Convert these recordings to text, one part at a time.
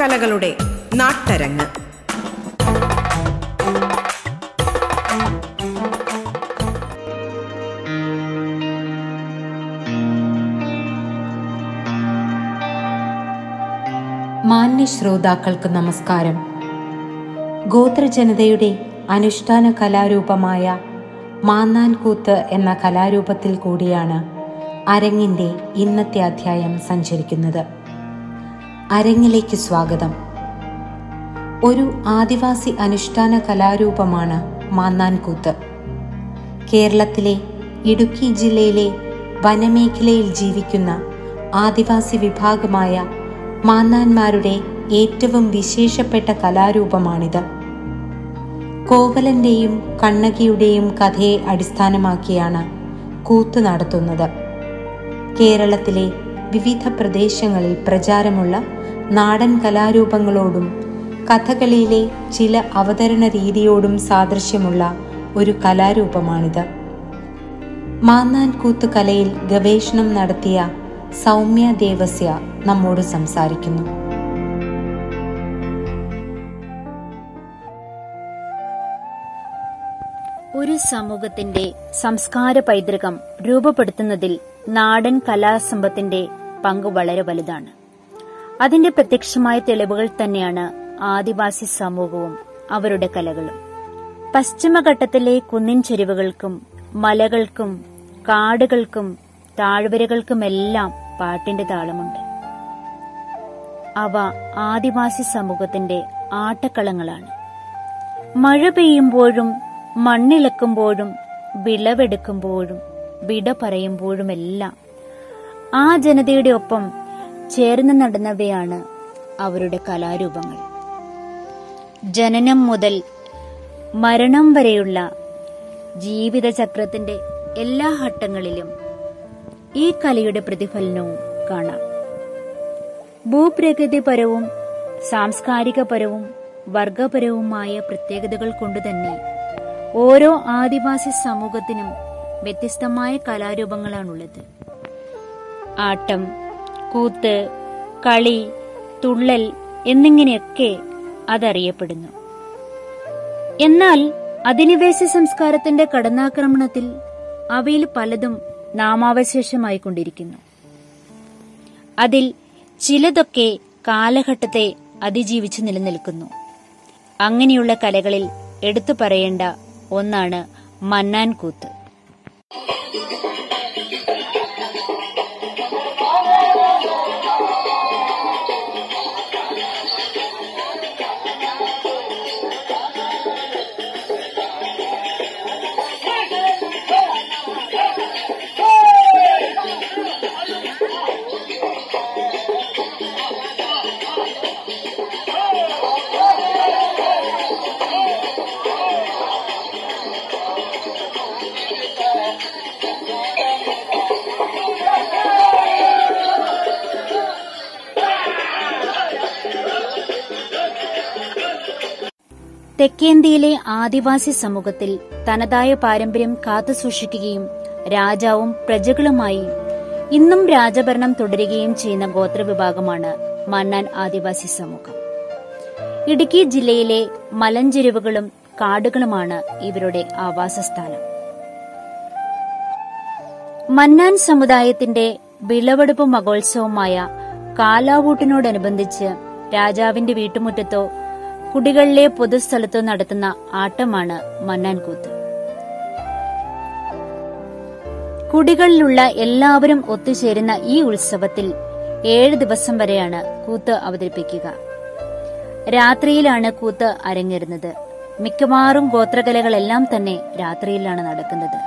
കലകളുടെ നാട്ടരങ്ങ്. മാന്യ ശ്രോതാക്കൾക്ക് നമസ്കാരം. ഗോത്രജനതയുടെ അനുഷ്ഠാന കലാരൂപമായ മാന്നാൻകൂത്ത് എന്ന കലാരൂപത്തിൽ കൂടിയാണ് അരങ്ങിന്റെ ഇന്നത്തെ അധ്യായം സഞ്ചരിക്കുന്നത്. അരങ്ങിലേക്ക് സ്വാഗതം. ഒരു ആദിവാസി അനുഷ്ഠാന കലാരൂപമാണ് മാന്നാൻകൂത്ത്. കേരളത്തിലെ ഇടുക്കി ജില്ലയിലെ വനമേഖലയിൽ ജീവിക്കുന്ന ആദിവാസി വിഭാഗമായ മാന്നാന്മാരുടെ ഏറ്റവും വിശേഷപ്പെട്ട കലാരൂപമാണിത്. കോവലന്റെയും കണ്ണകിയുടെയും കഥയെ അടിസ്ഥാനമാക്കിയാണ് കൂത്ത് നടത്തുന്നത്. കേരളത്തിലെ വിവിധ പ്രദേശങ്ങളിൽ പ്രചാരമുള്ള നാടൻ കലാരൂപങ്ങളോടും കഥകളിയിലെ ചില അവതരണ രീതിയോടും സാദൃശ്യമുള്ള ഒരു കലാരൂപമാണിത്. മാന്നാൻകൂത്ത് കലയിൽ ഗവേഷണം നടത്തിയ സൗമ്യ ദേവസ്യ നമ്മോട് സംസാരിക്കുന്നു. ഒരു സമൂഹത്തിന്റെ സംസ്കാര പൈതൃകം രൂപപ്പെടുത്തുന്നതിൽ നാടൻ കലാസമ്പത്തിന്റെ പങ്ക് വളരെ വലുതാണ്. അതിന്റെ പ്രത്യക്ഷമായ തെളിവുകൾ തന്നെയാണ് ആദിവാസി സമൂഹവും അവരുടെ കലകളും. പശ്ചിമഘട്ടത്തിലെ കുന്നിൻ ചെരുവുകൾക്കും മലകൾക്കും കാടുകൾക്കും താഴ്വരകൾക്കുമെല്ലാം പാട്ടിന്റെ താളമുണ്ട്. അവ ആദിവാസി സമൂഹത്തിന്റെ ആട്ടക്കളങ്ങളാണ്. മഴ പെയ്യുമ്പോഴും മണ്ണിളക്കുമ്പോഴും വിളവെടുക്കുമ്പോഴും വിട പറയുമ്പോഴുമെല്ലാം ആ ജനതയുടെ ഒപ്പം ചേർന്ന് നടന്നവയാണ് അവരുടെ കലാരൂപങ്ങൾ. ജനനം മുതൽ മരണം വരെയുള്ള ജീവിതചക്രത്തിന്റെ എല്ലാ ഘട്ടങ്ങളിലും ഈ കലയുടെ പ്രതിഫലനവും കാണാം. ഭൂപ്രകൃതിപരവും സാംസ്കാരികപരവും വർഗപരവുമായ പ്രത്യേകതകൾ കൊണ്ടുതന്നെ ഓരോ ആദിവാസി സമൂഹത്തിനും വ്യത്യസ്തമായ കലാരൂപങ്ങളാണുള്ളത്. ആട്ടം കൂത്ത് കളി തുള്ളൽ എന്നിങ്ങനെയൊക്കെ അതറിയപ്പെടുന്നു. എന്നാൽ അധിനിവേശ സംസ്കാരത്തിന്റെ കടന്നാക്രമണത്തിൽ അവയിൽ പലതും നാമാവശേഷമായി കൊണ്ടിരിക്കുന്നു അതിൽ ചിലതൊക്കെ കാലഘട്ടത്തെ അതിജീവിച്ച് നിലനിൽക്കുന്നു. അങ്ങനെയുള്ള കലകളിൽ എടുത്തു പറയേണ്ട ഒന്നാണ് മന്നാൻ കൂത്ത് തെക്കേന്ത്യയിലെ ആദിവാസി സമൂഹത്തിൽ തനതായ പാരമ്പര്യം കാത്തുസൂക്ഷിക്കുകയും രാജാവും പ്രജകളുമായി ഇന്നും രാജഭരണം തുടരുകയും ചെയ്യുന്ന ഗോത്രവിഭാഗമാണ് മണ്ണാൻ ആദിവാസി സമൂഹം. ഇടുക്കി ജില്ലയിലെ മലഞ്ചെരുവുകളും കാടുകളുമാണ് ഇവരുടെ ആവാസസ്ഥാനം. മന്നാൻ സമുദായത്തിന്റെ വിളവെടുപ്പ് മഹോത്സവമായ കാലാവൂട്ടിനോടനുബന്ധിച്ച് രാജാവിന്റെ വീട്ടുമുറ്റത്തോ കുടികളിലെ പൊതുസ്ഥലത്ത് നടത്തുന്ന ആട്ടമാണ് മന്നാൻകൂത്ത്. കുടികളിലുള്ള എല്ലാവരും ഒത്തുചേരുന്ന ഈ ഉത്സവത്തിൽ ഏഴ് ദിവസം വരെയാണ് കൂത്ത് അവതരിപ്പിക്കുക. രാത്രിയിലാണ് കൂത്ത് അരങ്ങേറുന്നത്. മിക്കവാറും ഗോത്രകലകളെല്ലാം തന്നെ രാത്രിയിലാണ് നടക്കുന്നത്.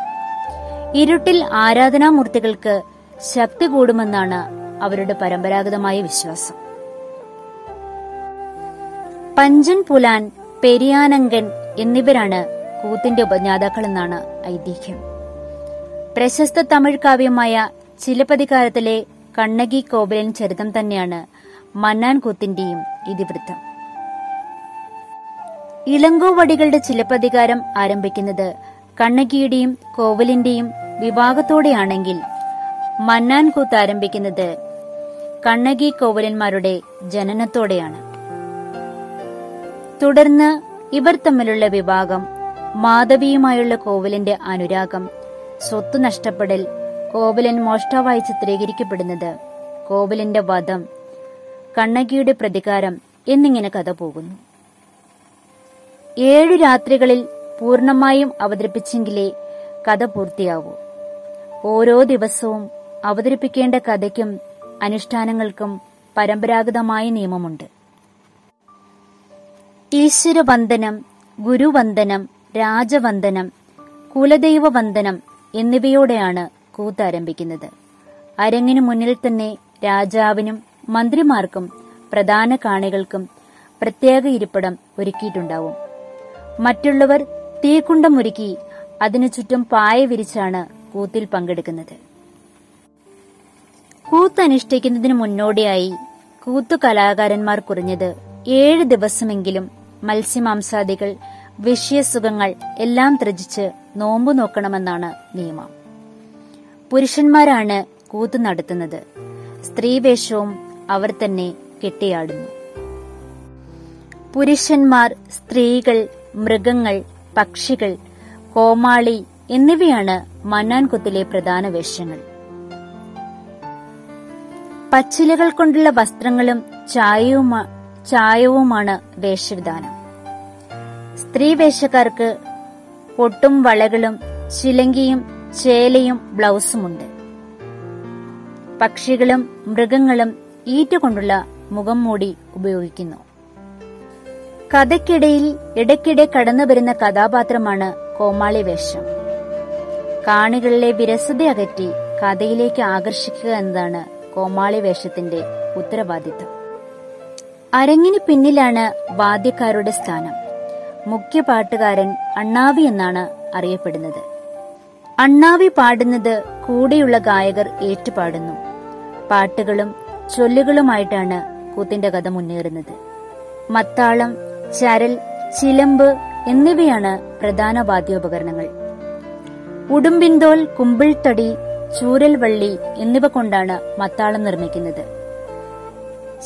ഇരുട്ടിൽ ആരാധനാമൂർത്തികൾക്ക് ശക്തി കൂടുമെന്നാണ് അവരുടെ പരമ്പരാഗതമായ വിശ്വാസം. പഞ്ചൻ പുലാൻ പെരിയാനങ്കൻ എന്നിവരാണ് കൂത്തിന്റെ ഉപജ്ഞാതാക്കളെന്നാണ് ഐതിഹ്യം. പ്രശസ്ത തമിഴ് കാവ്യമായ ചിലപ്പതികാരത്തിലെ കണ്ണകി കോവിലൻ ചരിതം തന്നെയാണ് മന്നാൻ കൂത്തിന്റെയും ഇതിവൃത്തം. ഇളങ്കോവടികളുടെ ചിലപ്പതികാരം ആരംഭിക്കുന്നത് കണ്ണകിയുടെയും കോവലിന്റെയും വിവാഹത്തോടെയാണെങ്കിൽ മന്നാൻ കൂത്ത് ആരംഭിക്കുന്നത് കണ്ണകി കോവലന്മാരുടെ ജനനത്തോടെയാണ്. തുടർന്ന് ഇവർ തമ്മിലുള്ള വിവാഹം മാധവിയുമായുള്ള കോവലന്റെ അനുരാഗം സ്വത്ത് നഷ്ടപ്പെടൽ കോവലൻ മോഷ്ടാവായി ചിത്രീകരിക്കപ്പെടുന്നത് കോവലന്റെ വധം കണ്ണകിയുടെ പ്രതികാരം എന്നിങ്ങനെ കഥ പോകുന്നു. ഏഴു രാത്രികളിൽ പൂർണമായും അവതരിപ്പിച്ചെങ്കിലേ കഥ പൂർത്തിയാവൂ. ഓരോ ദിവസവും അവതരിപ്പിക്കേണ്ട കഥയ്ക്കും അനുഷ്ഠാനങ്ങൾക്കും പരമ്പരാഗതമായ നിയമമുണ്ട്. ഈശ്വരവന്ദനം ഗുരുവന്ദനം രാജവന്ദനം കുലദൈവ വന്ദനം എന്നിവയോടെയാണ് കൂത്ത് ആരംഭിക്കുന്നത്. അരങ്ങിനു മുന്നിൽ തന്നെ രാജാവിനും മന്ത്രിമാർക്കും പ്രധാന കാണികൾക്കും പ്രത്യേക ഇരിപ്പിടം ഒരുക്കിയിട്ടുണ്ടാവും. മറ്റുള്ളവർ തീക്കുണ്ടമൊരുക്കി അതിനു ചുറ്റും പായ വിരിച്ചാണ് കൂത്തിൽ പങ്കെടുക്കുന്നത്. കൂത്ത് അനുഷ്ഠിക്കുന്നതിന് മുന്നോടിയായി കൂത്തു കലാകാരന്മാർ കുറഞ്ഞത് ഏഴ് ദിവസമെങ്കിലും മത്സ്യമാംസാദികൾ വിഷയസുഖങ്ങൾ എല്ലാം ത്യജിച്ച് നോമ്പു നോക്കണമെന്നാണ് നിയമം. പുരുഷന്മാരാണ് കൂത്തു നടത്തുന്നത്. സ്ത്രീവേഷവും അവർ തന്നെ കെട്ടിയാടുന്നു. പുരുഷന്മാർ സ്ത്രീകൾ മൃഗങ്ങൾ പക്ഷികൾ കോമാളി എന്നിവയാണ് മന്നാൻകുത്തിലെ പ്രധാന വേഷങ്ങൾ. പച്ചിലകൾ കൊണ്ടുള്ള വസ്ത്രങ്ങളും ചായവുമാ ചായവുമാണ് വേഷവിധാനം. സ്ത്രീ വേഷക്കാർക്ക് പൊട്ടും വളകളും ശിലങ്കിയും ചേലയും ബ്ലൗസുമുണ്ട്. പക്ഷികളും മൃഗങ്ങളും ഈറ്റുകൊണ്ടുള്ള മുഖം മൂടി ഉപയോഗിക്കുന്നു. കഥയ്ക്കിടയിൽ ഇടയ്ക്കിടെ കടന്നു വരുന്ന കഥാപാത്രമാണ് കോമാളി വേഷം കാണികളിലെ വിരസത അകറ്റി കഥയിലേക്ക് ആകർഷിക്കുക എന്നതാണ് കോമാളി വേഷത്തിന്റെ ഉത്തരവാദിത്തം. അരങ്ങിന് പിന്നിലാണ് വാദ്യക്കാരുടെ സ്ഥാനം. മുഖ്യ പാട്ടുകാരൻ അണ്ണാവി എന്നാണ് അറിയപ്പെടുന്നത്. അണ്ണാവി പാടുന്നത് കൂടെയുള്ള ഗായകർ ഏറ്റുപാടുന്നു. പാട്ടുകളും ചൊല്ലുകളുമായിട്ടാണ് കൂത്തിന്റെ കഥ മുന്നേറുന്നത്. മത്താളം ചരൽ ചിലമ്പ് എന്നിവയാണ് പ്രധാന വാദ്യോപകരണങ്ങൾ. ഉടുമ്പിൻതോൽ കുമ്പിൾത്തടി ചൂരൽവള്ളി എന്നിവ കൊണ്ടാണ് മത്താളം നിർമ്മിക്കുന്നത്.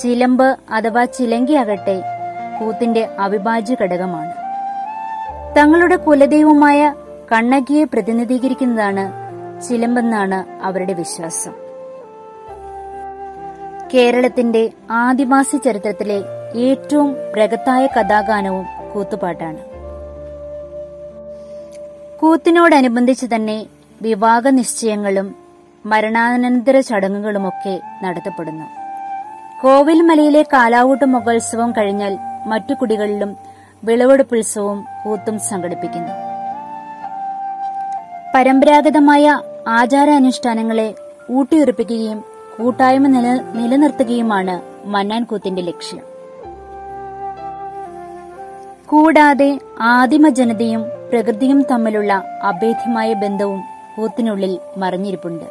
ചിലമ്പ് അഥവാ ചിലങ്കിയാകട്ടെ കൂത്തിന്റെ അവിഭാജ്യ ഘടകമാണ്. തങ്ങളുടെ കുലദൈവമായ കണ്ണകിയെ പ്രതിനിധീകരിക്കുന്നതാണ് ചിലമ്പെന്നാണ് അവരുടെ വിശ്വാസം. കേരളത്തിന്റെ ആദിവാസി ചരിത്രത്തിലെ ഏറ്റവും പ്രകത്തായ കഥാഗാനവും കൂത്തുപാട്ടാണ്. കൂത്തിനോടനുബന്ധിച്ച് തന്നെ വിവാഹ നിശ്ചയങ്ങളും മരണാനന്തര ചടങ്ങുകളുമൊക്കെ നടത്തപ്പെടുന്നു. കോവിൽമലയിലെ കാലാവൂട്ട് മഹോത്സവം കഴിഞ്ഞാൽ മറ്റു കുടികളിലും വിളവെടുപ്പുത്സവവും കൂത്തും സംഘടിപ്പിക്കുന്നു. പരമ്പരാഗതമായ ആചാരാനുഷ്ഠാനങ്ങളെ ഊട്ടിയുറപ്പിക്കുകയും കൂട്ടായ്മ നില നിലനിർത്തുകയുമാണ് മന്നാൻ കൂത്തിന്റെ ലക്ഷ്യം. കൂടാതെ ആദിമ ജനതയും പ്രകൃതിയും തമ്മിലുള്ള അഭേദ്യമായ ബന്ധവും കൂത്തിനുള്ളിൽ മറിഞ്ഞിരിപ്പുണ്ട്.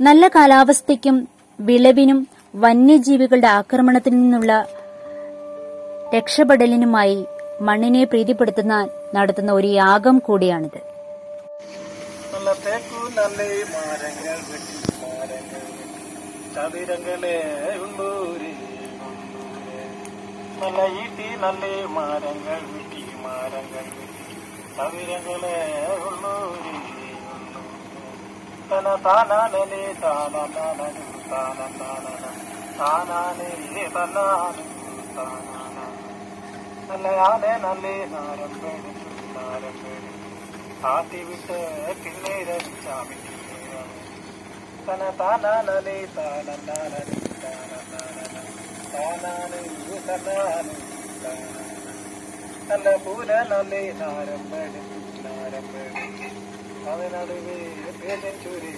നല്ല കാലാവസ്ഥയ്ക്കും വിളവിനും വന്യജീവികളുടെ ആക്രമണത്തിൽ നിന്നുള്ള രക്ഷപ്പെടലിനുമായി മണ്ണിനെ പ്രീതിപ്പെടുത്തുന്ന നടത്തുന്ന ഒരു യാഗം കൂടിയാണിത്. നല്ല ഈട്ടി നല്ല മരങ്ങൾ വെട്ടി മരങ്ങൾ വെട്ടി. ചതുരങ്ങളെ ഉള്ളൂര് തന താനാനേ താനാനു താനാന താനാനേ തന്നാനു. താനാന നല്ല ആനെ നല്ല നാരം പേടിച്ചു നാരം പേടിച്ചു ആട്ടിവിട്ട് കിണ്ണീരച്ചാമി തന താനാനലേ താനന്നാനലേ താനന്നാനല താനാനു തന്നാനു നല്ല പൂല നല്ലേ നാരമ്പടി നാരമ്പടി അതിനടുവേ പേജൻ ചൂരി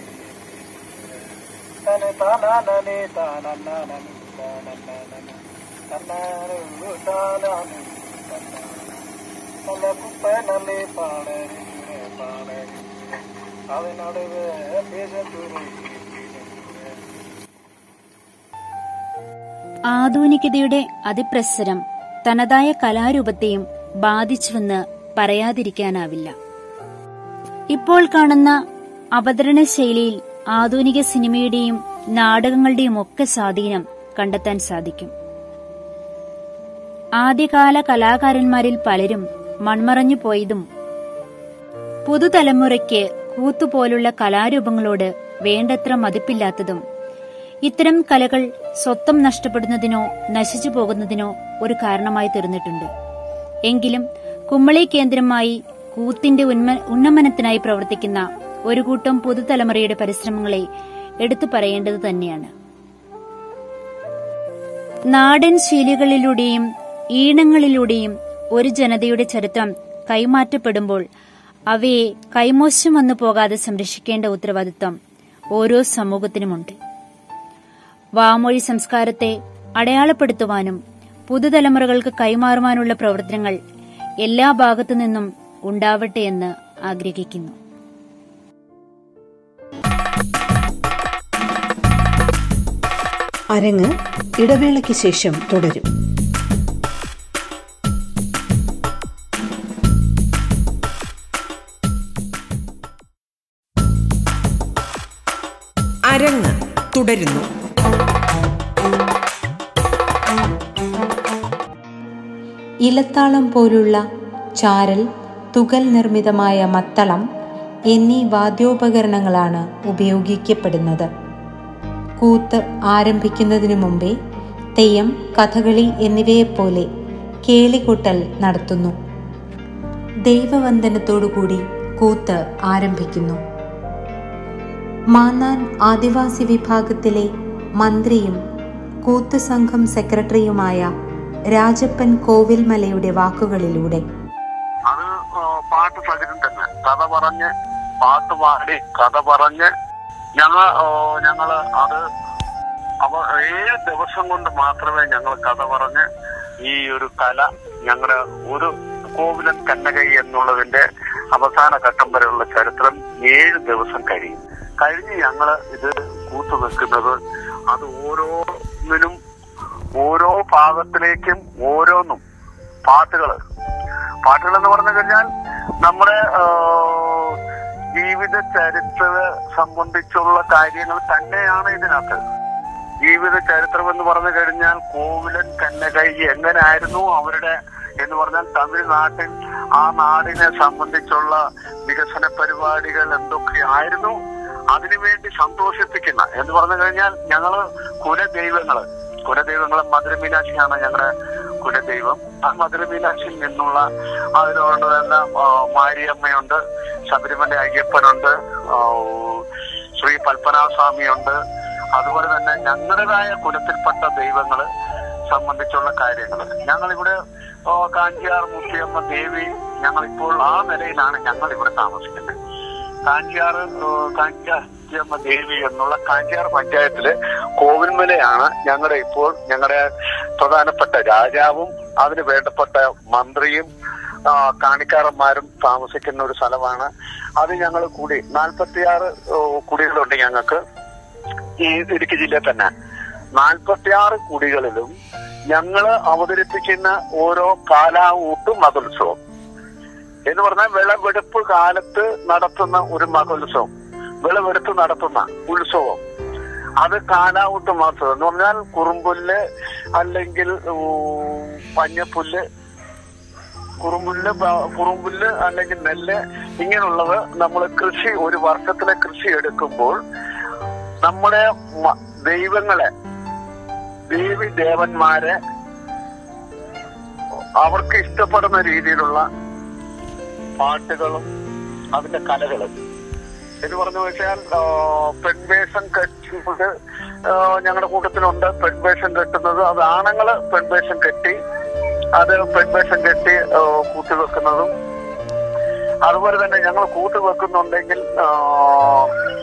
തന താനാനലേ താനന്നാനു താനന്നാനല തന്നാനു താനാനു തന്നാനു പാടരി ആധുനികതയുടെ അതിപ്രസരം തനതായ കലാരൂപത്തെയും ബാധിച്ചുവെന്ന് പറയാതിരിക്കാനാവില്ല. ഇപ്പോൾ കാണുന്ന അവതരണ ശൈലിയിൽ ആധുനിക സിനിമയുടെയും നാടകങ്ങളുടെയും ഒക്കെ സ്വാധീനം കണ്ടെത്താൻ സാധിക്കും. ആദ്യകാല കലാകാരന്മാരിൽ പലരും മൺമറഞ്ഞു പോയതും പുതുതലമുറയ്ക്ക് കൂത്തുപോലുള്ള കലാരൂപങ്ങളോട് വേണ്ടത്ര മതിപ്പില്ലാത്തതും ഇത്തരം കലകൾ സ്വത്തം നഷ്ടപ്പെടുന്നതിനോ നശിച്ചു പോകുന്നതിനോ ഒരു കാരണമായി തീർന്നിട്ടുണ്ട്. എങ്കിലും കുമ്മളി കേന്ദ്രമായി കൂത്തിന്റെ ഉന്നമനത്തിനായി പ്രവർത്തിക്കുന്ന ഒരു കൂട്ടം പുതുതലമുറയുടെ പരിശ്രമങ്ങളെ എടുത്തു പറയേണ്ടത് തന്നെയാണ്. നാടൻ ശീലുകളിലൂടെയും ഈണങ്ങളിലൂടെയും ഒരു ജനതയുടെ ചരിത്രം കൈമാറ്റപ്പെടുമ്പോൾ അവയെ കൈമോശം വന്നു പോകാതെ സംരക്ഷിക്കേണ്ട ഉത്തരവാദിത്വം ഓരോ സമൂഹത്തിനുമുണ്ട്. വാമൊഴി സംസ്കാരത്തെ അടയാളപ്പെടുത്തുവാനും പുതുതലമുറകൾക്ക് കൈമാറുവാനുള്ള പ്രവർത്തനങ്ങൾ എല്ലാ ഭാഗത്തു നിന്നും ഉണ്ടാവട്ടെ എന്ന് ആഗ്രഹിക്കുന്നു. അരങ്ങ് ഇടവേളയ്ക്ക് ശേഷം തുടരും. അരങ്ങ് തുടരുന്നു. ഇലത്താളം പോലുള്ള ചാരൽ തുകൽ നിർമ്മിതമായ മത്തളം എന്നീ വാദ്യോപകരണങ്ങളാണ് ഉപയോഗിക്കപ്പെടുന്നത്. കൂത്ത് ആരംഭിക്കുന്നതിനു മുമ്പേ തെയ്യം കഥകളി എന്നിവയെപ്പോലെ കേളികൊട്ടൽ നടത്തുന്നു. ദൈവവന്ദനത്തോടുകൂടി കൂത്ത് ആരംഭിക്കുന്നു. മാന്നാൻ ആദിവാസി വിഭാഗത്തിലെ മന്ത്രിയും കൂത്ത് സംഘം സെക്രട്ടറിയുമായ രാജപ്പൻ കോവിൽമലയുടെ വാക്കുകളിലൂടെ. അത് പാട്ട് സഹിതം തന്നെ. കഥ പറഞ്ഞ് പാട്ട് പാടി കഥ പറഞ്ഞ് ഞങ്ങൾ ഞങ്ങൾ അത് അവ ഏഴ് ദിവസം കൊണ്ട് മാത്രമേ ഞങ്ങൾ കഥ പറഞ്ഞ് ഈ ഒരു കല ഞങ്ങളുടെ ഒരു കോവിലൻ കന്നകൈ എന്നുള്ളതിന്റെ അവസാന ഘട്ടം വരെയുള്ള ചരിത്രം ഏഴ് ദിവസം കഴിയും. കഴിഞ്ഞ് ഞങ്ങൾ ഇത് കൂത്തുവെക്കുന്നത് അത് ഓരോന്നിനും ഓരോ ഭാഗത്തിലേക്കും ഓരോന്നും പാട്ടുകൾ പാട്ടുകൾ എന്ന് പറഞ്ഞു കഴിഞ്ഞാൽ നമ്മുടെ ജീവിത ചരിത്ര സംബന്ധിച്ചുള്ള കാര്യങ്ങൾ തന്നെയാണ് ഇതിനകത്ത്. ജീവിത ചരിത്രം എന്ന് പറഞ്ഞു കഴിഞ്ഞാൽ കോവിലൻ കന്നകൈ എങ്ങനെയായിരുന്നു അവരുടെ എന്ന് പറഞ്ഞാൽ തമിഴ്നാട്ടിൽ ആ നാടിനെ സംബന്ധിച്ചുള്ള വികസന പരിപാടികൾ എന്തൊക്കെയായിരുന്നു അതിനുവേണ്ടി സന്തോഷിപ്പിക്കുന്ന എന്ന് പറഞ്ഞു കഴിഞ്ഞാൽ ഞങ്ങൾ കുലദൈവങ്ങൾ. കുലദൈവങ്ങൾ മധുരമീനാക്ഷിയാണ് ഞങ്ങളുടെ കുലദൈവം. ആ മധുരമീനാക്ഷിയിൽ നിന്നുള്ള അതിനോട് തന്നെ മാരിയമ്മയുണ്ട് ശബരിമല അയ്യപ്പനുണ്ട് ശ്രീ പത്മനാഭസ്വാമിയുണ്ട്. അതുപോലെ തന്നെ ഞങ്ങളുടേതായ കുലത്തിൽപ്പെട്ട ദൈവങ്ങൾ സംബന്ധിച്ചുള്ള കാര്യങ്ങൾ ഞങ്ങളിവിടെ കാഞ്ചിയാർ മുത്തിയമ്മ ദേവി ഞങ്ങളിപ്പോൾ ആ നിലയിലാണ് ഞങ്ങൾ ഇവിടെ താമസിക്കുന്നത്. കാഞ്ചിയാർ മുത്തിയമ്മ ദേവി എന്നുള്ള കാഞ്ചിയാർ പഞ്ചായത്തിലെ കോവിൽമലയാണ് ഞങ്ങളുടെ ഇപ്പോൾ ഞങ്ങളുടെ പ്രധാനപ്പെട്ട രാജാവും അതിന് വേണ്ടപ്പെട്ട മന്ത്രിയും കാണിക്കാരന്മാരും താമസിക്കുന്ന ഒരു സ്ഥലമാണ്. അത് ഞങ്ങൾ കൂടി നാൽപ്പത്തിയാറ് കുടികളുണ്ട് ഞങ്ങൾക്ക്. ഈ ഇടുക്കി ജില്ലയിൽ തന്നെ. നാൽപ്പത്തിയാറ് കുടികളിലും ഞങ്ങൾ അവതരിപ്പിക്കുന്ന ഓരോ കാലാവൂട്ട് മകോത്സവം. എന്ന് പറഞ്ഞാൽ വിളവെടുപ്പ് കാലത്ത് നടത്തുന്ന ഒരു മകോത്സവം. വിളവെടുപ്പ് നടത്തുന്ന ഉത്സവം. അത് കാലാവൂട്ട് മാത്രം എന്ന് പറഞ്ഞാൽ കുറുമ്പുല്ല് അല്ലെങ്കിൽ പഞ്ഞപ്പുല്ല് കുറുമ്പുല്ല് കുറുമ്പുല്ല് അല്ലെങ്കിൽ നെല്ല് ഇങ്ങനെയുള്ളത് നമ്മൾ കൃഷി ഒരു വർഷത്തിലെ കൃഷി എടുക്കുമ്പോൾ നമ്മുടെ ദൈവങ്ങളെ ദേവി ദേവന്മാരെ അവർക്ക് ഇഷ്ടപ്പെടുന്ന രീതിയിലുള്ള പാട്ടുകളും അതിന്റെ കലകളും. എന്ന് പറഞ്ഞു വെച്ചാൽ പെൺവേഷം കെട്ടുന്നത് ഞങ്ങളുടെ കൂട്ടത്തിലുണ്ട്. പെൺവേഷം കെട്ടുന്നത് അത് ആണുങ്ങൾ പെൺവേഷം കെട്ടി അത് പെൺവേഷം കെട്ടി കൂട്ടിവെക്കുന്നതും. അതുപോലെ തന്നെ ഞങ്ങൾ കൂട്ടുവെക്കുന്നുണ്ടെങ്കിൽ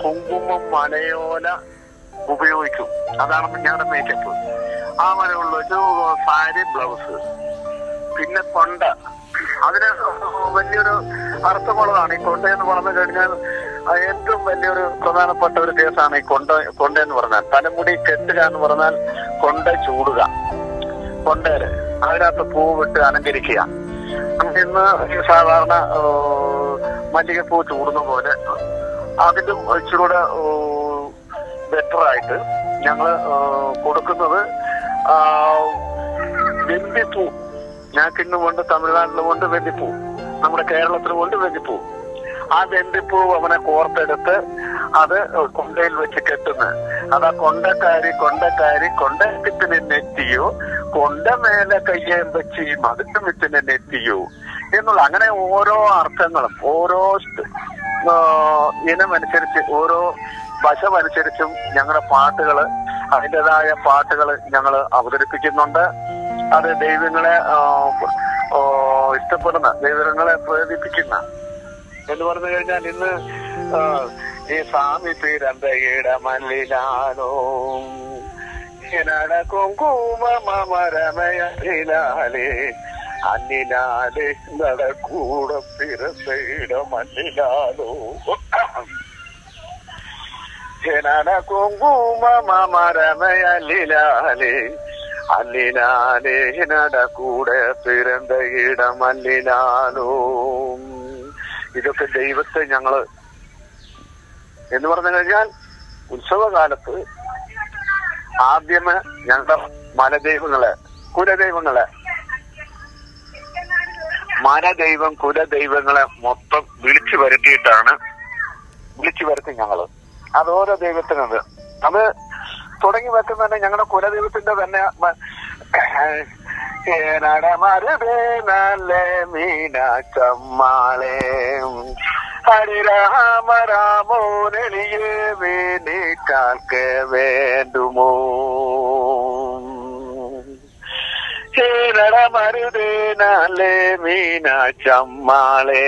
കുങ്കുമം മലയോല ഉപയോഗിക്കും. അതാണ് ഞങ്ങളുടെ മേക്കപ്പ് ആ മരമുള്ള ഒരു സാരി ബ്ലൗസ് പിന്നെ കൊണ്ട അതിന് വലിയൊരു അർത്ഥമുള്ളതാണ്. ഈ കൊണ്ട എന്ന് പറഞ്ഞു കഴിഞ്ഞാൽ ഏറ്റവും വലിയൊരു പ്രധാനപ്പെട്ട ഒരു കേസാണ് ഈ കൊണ്ട കൊണ്ട എന്ന് പറഞ്ഞാൽ. തലമുടി കെട്ടുക എന്ന് പറഞ്ഞാൽ കൊണ്ട ചൂടുക. കൊണ്ടേൽ അതിനകത്ത് പൂവിട്ട് അലങ്കരിക്കുക. ഇന്ന് സാധാരണ മല്ലികപ്പൂ ചൂടുന്ന പോലെ അതിലും ഇച്ചിരൂടെ ബെറ്റർ ആയിട്ട് ഞങ്ങൾ കൊടുക്കുന്നത് വെന്തിപ്പൂ ഞങ്ങൾക്ക് ഇന്ന് കൊണ്ട് തമിഴ്നാട്ടിലും കൊണ്ട് വെന്തിപ്പൂ നമ്മുടെ കേരളത്തിലും കൊണ്ട് വെന്തിപ്പൂ ആ വെന്തിപ്പൂ അവനെ കോർത്തെടുത്ത് അത് കൊണ്ടയിൽ വെച്ച് കെട്ടുന്നു. അതാ കൊണ്ടക്കാരി കൊണ്ടക്കാരി കൊണ്ടത്തിന് നെറ്റിയോ കൊണ്ട മേലെ കയ്യേം വെച്ച് ഈ മതിട്ടുമിത്തിന് നെറ്റിയോ എന്നുള്ള അങ്ങനെ ഓരോ അർത്ഥങ്ങളും ഓരോ ഇനമനുസരിച്ച് ഓരോ വശമനുസരിച്ചും ഞങ്ങളുടെ പാട്ടുകൾ അതിന്റെതായ പാട്ടുകൾ ഞങ്ങൾ അവതരിപ്പിക്കുന്നുണ്ട്. അത് ദൈവങ്ങളെ ഇഷ്ടപ്പെടുന്ന ദൈവങ്ങളെ പ്രേരിപ്പിക്കുന്ന. എന്ന് പറഞ്ഞു കഴിഞ്ഞാൽ ഇന്ന് ഈ സ്വാമി പിറന്തയിട മല്ലിലാലോ. കുങ്കുമമരമയിലാലേ അന്നിലാലേ നടക്കൂട പിറന്തയിട മല്ലിലാലോ. ജനന കുങ്കുമമരമയല്ലിലാലേ അല്ലിലാലേ നടക്കൂടെ പിറந்த ഇടം അല്ലിലാലോ ഇതൊക്കെ ദൈവത്തെ ഞങ്ങൾ എന്ന് പറഞ്ഞു കഴിഞ്ഞാൽ ഉത്സവകാലത്ത് ആദ്യമേ ഞങ്ങളുടെ മലദൈവങ്ങളെ കുലദൈവങ്ങളെ മലദൈവം കുലദൈവങ്ങളെ മൊത്തം വിളിച്ചു വരുത്തിയിട്ടാണ് വിളിച്ചു വരുത്തി ഞങ്ങൾ. അത് ഓരോ ദൈവത്തിനുണ്ട്. അത് തുടങ്ങി വെക്കുന്ന തന്നെ ഞങ്ങളുടെ കുലദൈവത്തിന്റെ തന്നെ ഏനടമരുതേ നല്ല മീനാച്ചമ്മാളെ. ഹരിരാമ രാമോരളിയെ വേണ്ടി കാൽക്ക വേണ്ടുമോ? ചേരടമരുതേ നാലേ മീനാച്ചമ്മാളെ.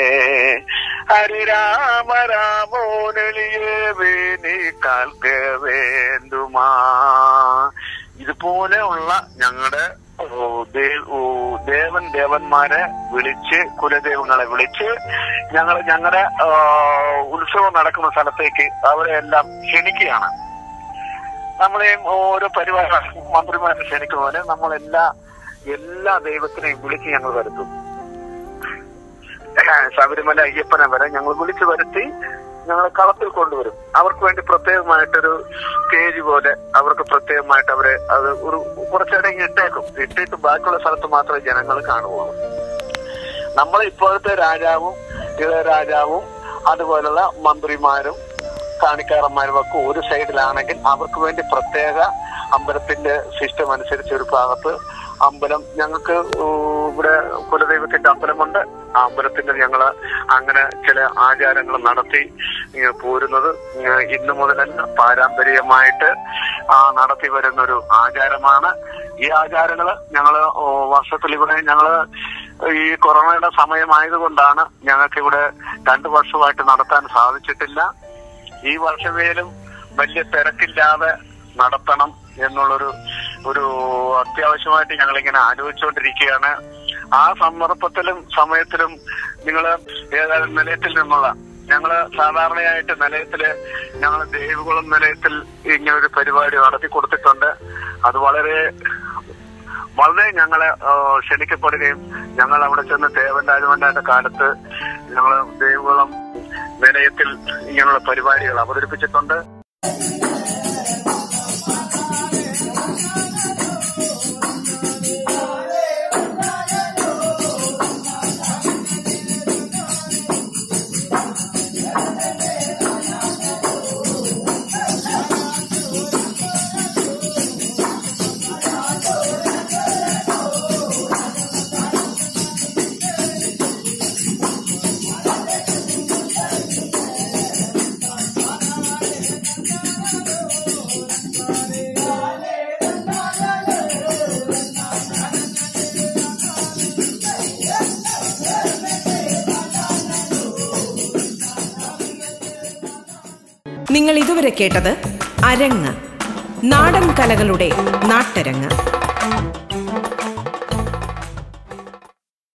ഹരിരാമ രാമോനളിയെ വേണി കാൽക്ക് വേണ്ടുമാ. ഇതുപോലെയുള്ള ഞങ്ങളുടെ ദേവൻ ദേവന്മാരെ വിളിച്ച് കുലദൈവങ്ങളെ വിളിച്ച് ഞങ്ങൾ ഞങ്ങളുടെ ഉത്സവം നടക്കുന്ന സ്ഥലത്തേക്ക് അവരെ എല്ലാം ക്ഷണിക്കുകയാണ്. നമ്മളെയും ഓരോ പരിവാര മന്ത്രിമാരെ ക്ഷണിക്കുന്ന പോലെ നമ്മളെല്ലാ എല്ലാ ദൈവത്തിനെയും വിളിച്ച് ഞങ്ങൾ വരുത്തും. ശബരിമല അയ്യപ്പനെ വരെ ഞങ്ങൾ വിളിച്ചു വരുത്തി ഞങ്ങളെ കളത്തിൽ കൊണ്ടുവരും. അവർക്ക് വേണ്ടി പ്രത്യേകമായിട്ടൊരു സ്റ്റേജ് പോലെ അവർക്ക് പ്രത്യേകമായിട്ട് അവരെ അത് ഒരു കുറച്ചിടങ്ങി ഇട്ടേക്കും. ഇട്ടിട്ട് ബാക്കിയുള്ള സ്ഥലത്ത് മാത്രമേ ജനങ്ങൾ കാണുകയുള്ളൂ. നമ്മളെ ഇപ്പോഴത്തെ രാജാവും ഇളയരാജാവും അതുപോലുള്ള മന്ത്രിമാരും കാണിക്കാരന്മാരും ഒക്കെ ഒരു സൈഡിലാണെങ്കിൽ അവർക്ക് വേണ്ടി പ്രത്യേക അമ്പലത്തിന്റെ സിസ്റ്റം അനുസരിച്ച് ഒരു ഭാഗത്ത് അമ്പലം ഞങ്ങൾക്ക് ഇവിടെ കുലദൈവത്തിന്റെ അമ്പലമുണ്ട്. ആ അമ്പലത്തിന്റെ ഞങ്ങൾ അങ്ങനെ ചില ആചാരങ്ങൾ നടത്തി പോരുന്നത്. ഇന്നു മുതലല്ല പാരമ്പര്യമായിട്ട് ആ നടത്തി വരുന്ന ഒരു ആചാരമാണ്. ഈ ആചാരങ്ങൾ ഞങ്ങൾ ഓ, വർഷത്തിൽ ഇവിടെ ഞങ്ങൾ ഈ കൊറോണയുടെ സമയമായതുകൊണ്ടാണ് ഞങ്ങൾക്ക് ഇവിടെ രണ്ടു വർഷമായിട്ട് നടത്താൻ സാധിച്ചിട്ടില്ല. ഈ വർഷമേലും വലിയ തിരക്കില്ലാതെ നടത്തണം. എന്നുള്ളൊരു ഒരു അത്യാവശ്യമായിട്ട് ഞങ്ങൾ ഇങ്ങനെ ആലോചിച്ചുകൊണ്ടിരിക്കുകയാണ് ആ സന്ദർഭത്തിലും സമയത്തിലും നിങ്ങൾ ഏതായാലും നിലയത്തിൽ നിന്നുള്ള ഞങ്ങൾ സാധാരണയായിട്ട് നിലയത്തിൽ ഞങ്ങൾ ദേവികുളം നിലയത്തിൽ ഇങ്ങനെ ഒരു പരിപാടി നടത്തി കൊടുത്തിട്ടുണ്ട്. അത് വളരെ വളരെ ഞങ്ങളെ ക്ഷണിക്കപ്പെടുകയും ഞങ്ങൾ അവിടെ ചെന്ന് ദേവൻ രാജവന്റെ കാലത്ത് ഞങ്ങൾ ദേവികുളം നിലയത്തിൽ ഇങ്ങനെയുള്ള പരിപാടികൾ അവതരിപ്പിച്ചിട്ടുണ്ട്. ഇതുവരെ കേട്ടത് അരങ്ങ്. നാടൻ കലകളുടെ നാട്ടരങ്ങ്.